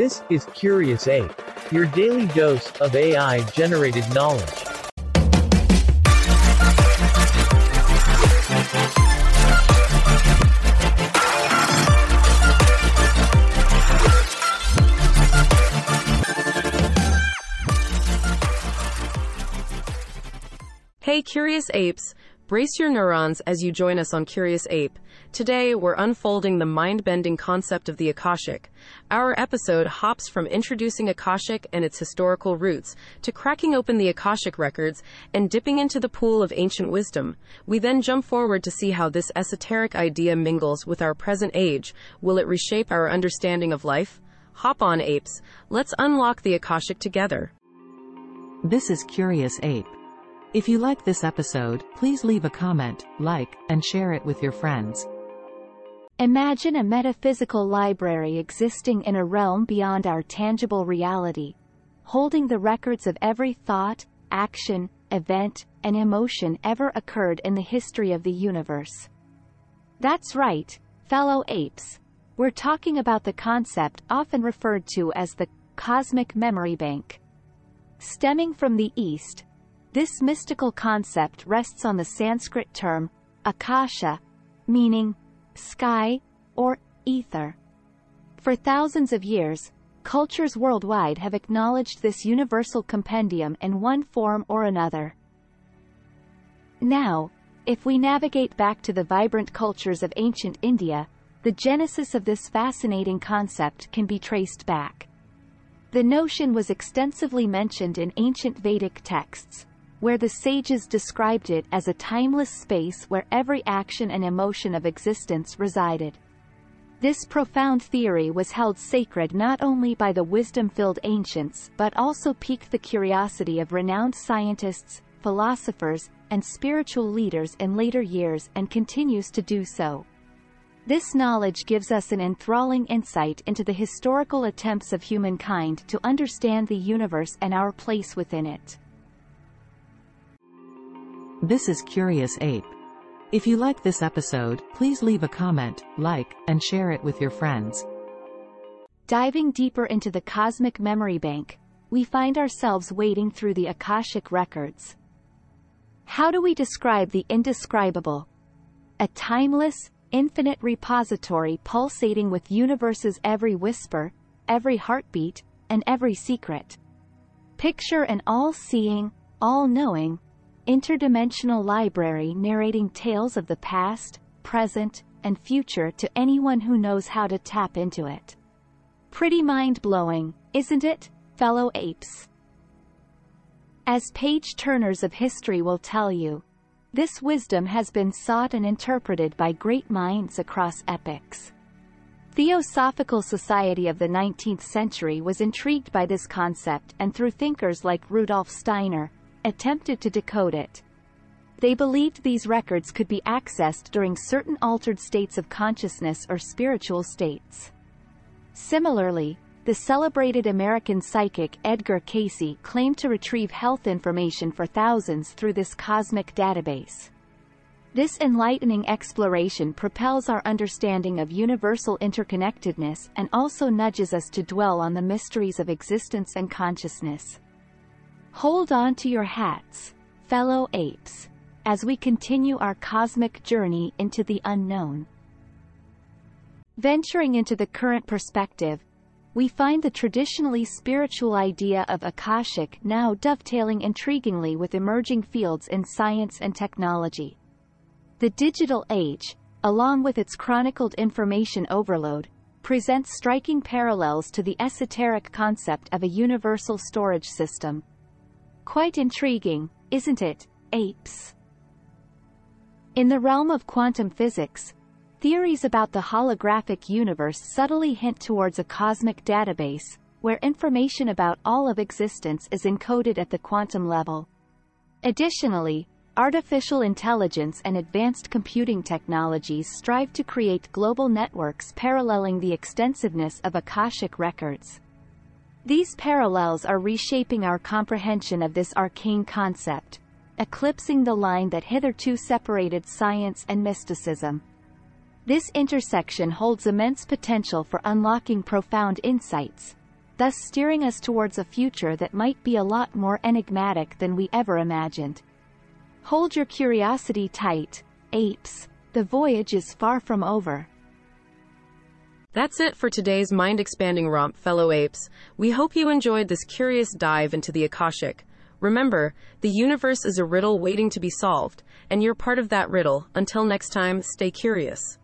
This is Curious Ape, your daily dose of AI generated knowledge. Hey, Curious Apes! Brace your neurons as you join us on Curious Ape. Today, we're unfolding the mind bending concept of the Akashic. Our episode hops from introducing Akashic and its historical roots to cracking open the Akashic records and dipping into the pool of ancient wisdom. We then jump forward to see how this esoteric idea mingles with our present age. Will it reshape our understanding of life? Hop on, apes. Let's unlock the Akashic together. This is Curious Ape. If you like this episode, please leave a comment, like, and share it with your friends. Imagine a metaphysical library existing in a realm beyond our tangible reality, holding the records of every thought, action, event, and emotion ever occurred in the history of the universe. That's right, fellow apes. We're talking about the concept often referred to as the cosmic memory bank. Stemming from the East, this mystical concept rests on the Sanskrit term, akasha, meaning sky or ether. For thousands of years, cultures worldwide have acknowledged this universal compendium in one form or another. Now, if we navigate back to the vibrant cultures of ancient India, the genesis of this fascinating concept can be traced back. The notion was extensively mentioned in ancient Vedic texts, where the sages described it as a timeless space where every action and emotion of existence resided. This profound theory was held sacred not only by the wisdom-filled ancients but also piqued the curiosity of renowned scientists, philosophers, and spiritual leaders in later years and continues to do so. This knowledge gives us an enthralling insight into the historical attempts of humankind to understand the universe and our place within it. This is Curious Ape. If you like this episode, please leave a comment, like, and share it with your friends. Diving deeper into the cosmic memory bank, we find ourselves wading through the Akashic records. How do we describe the indescribable? A timeless, infinite repository pulsating with universe's every whisper, every heartbeat, and every secret. Picture an all-seeing, all-knowing, interdimensional library narrating tales of the past, present, and future to anyone who knows how to tap into it. Pretty mind-blowing, isn't it, fellow apes? As page-turners of history will tell you, this wisdom has been sought and interpreted by great minds across epochs. Theosophical Society of the 19th century was intrigued by this concept and through thinkers like Rudolf Steiner, attempted to decode it. They believed these records could be accessed during certain altered states of consciousness or spiritual states. Similarly, the celebrated American psychic Edgar Cayce claimed to retrieve health information for thousands through this cosmic database. This enlightening exploration propels our understanding of universal interconnectedness and also nudges us to dwell on the mysteries of existence and consciousness. Hold on to your hats, fellow apes, as we continue our cosmic journey into the unknown. Venturing into the current perspective, we find the traditionally spiritual idea of Akashic now dovetailing intriguingly with emerging fields in science and technology. The digital age, along with its chronicled information overload, presents striking parallels to the esoteric concept of a universal storage system, Quite intriguing, isn't it, apes? In the realm of quantum physics, theories about the holographic universe subtly hint towards a cosmic database, where information about all of existence is encoded at the quantum level. Additionally, artificial intelligence and advanced computing technologies strive to create global networks paralleling the extensiveness of Akashic records. These parallels are reshaping our comprehension of this arcane concept, eclipsing the line that hitherto separated science and mysticism. This intersection holds immense potential for unlocking profound insights, thus steering us towards a future that might be a lot more enigmatic than we ever imagined. Hold your curiosity tight, apes. The voyage is far from over. That's it for today's mind expanding romp, fellow apes. We hope you enjoyed this curious dive into the Akashic. Remember, the universe is a riddle waiting to be solved, and you're part of that riddle. Until next time, stay curious.